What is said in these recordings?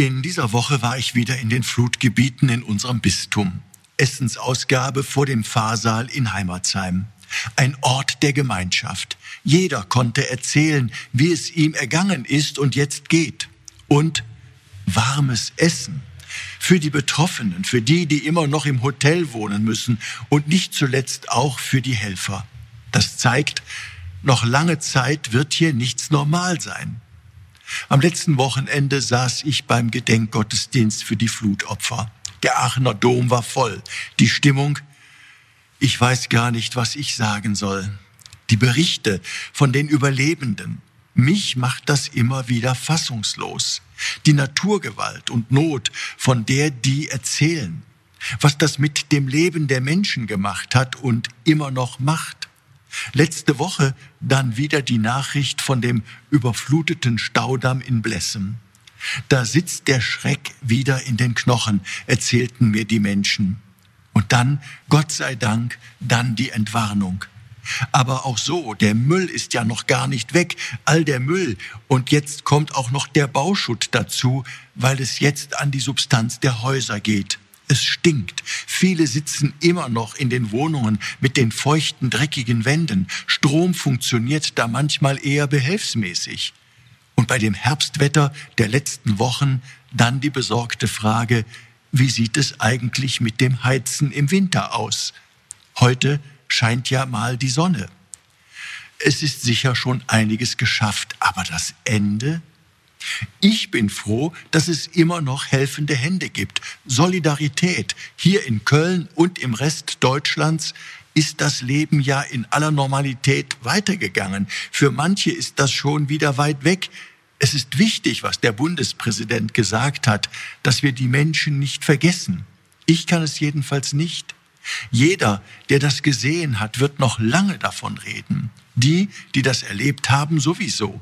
In dieser Woche war ich wieder in den Flutgebieten in unserem Bistum. Essensausgabe vor dem Pfarrsaal in Heimatsheim. Ein Ort der Gemeinschaft. Jeder konnte erzählen, wie es ihm ergangen ist und jetzt geht. Und warmes Essen. Für die Betroffenen, für die, die immer noch im Hotel wohnen müssen und nicht zuletzt auch für die Helfer. Das zeigt, noch lange Zeit wird hier nichts normal sein. Am letzten Wochenende saß ich beim Gedenkgottesdienst für die Flutopfer. Der Aachener Dom war voll. Die Stimmung, ich weiß gar nicht, was ich sagen soll. Die Berichte von den Überlebenden, mich macht das immer wieder fassungslos. Die Naturgewalt und Not, von der die erzählen, was das mit dem Leben der Menschen gemacht hat und immer noch macht. Letzte Woche dann wieder die Nachricht von dem überfluteten Staudamm in Blessem. Da sitzt der Schreck wieder in den Knochen, erzählten mir die Menschen. Und dann, Gott sei Dank, dann die Entwarnung. Aber auch so, der Müll ist ja noch gar nicht weg, all der Müll. Und jetzt kommt auch noch der Bauschutt dazu, weil es jetzt an die Substanz der Häuser geht. Es stinkt. Viele sitzen immer noch in den Wohnungen mit den feuchten, dreckigen Wänden. Strom funktioniert da manchmal eher behelfsmäßig. Und bei dem Herbstwetter der letzten Wochen dann die besorgte Frage, wie sieht es eigentlich mit dem Heizen im Winter aus? Heute scheint ja mal die Sonne. Es ist sicher schon einiges geschafft, aber das Ende? Ich bin froh, dass es immer noch helfende Hände gibt. Solidarität. Hier in Köln und im Rest Deutschlands ist das Leben ja in aller Normalität weitergegangen. Für manche ist das schon wieder weit weg. Es ist wichtig, was der Bundespräsident gesagt hat, dass wir die Menschen nicht vergessen. Ich kann es jedenfalls nicht. Jeder, der das gesehen hat, wird noch lange davon reden. Die, die das erlebt haben, sowieso.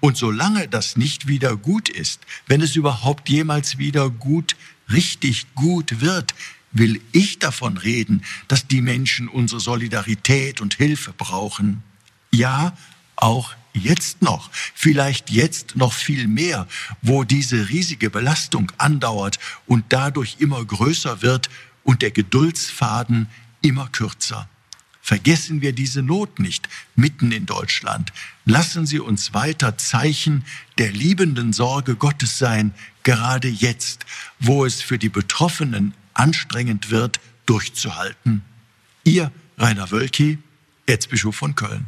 Und solange das nicht wieder gut ist, wenn es überhaupt jemals wieder gut, richtig gut wird, will ich davon reden, dass die Menschen unsere Solidarität und Hilfe brauchen. Ja, auch jetzt noch, vielleicht jetzt noch viel mehr, wo diese riesige Belastung andauert und dadurch immer größer wird und der Geduldsfaden immer kürzer. Vergessen wir diese Not nicht mitten in Deutschland. Lassen Sie uns weiter Zeichen der liebenden Sorge Gottes sein, gerade jetzt, wo es für die Betroffenen anstrengend wird, durchzuhalten. Ihr Rainer Wölki, Erzbischof von Köln.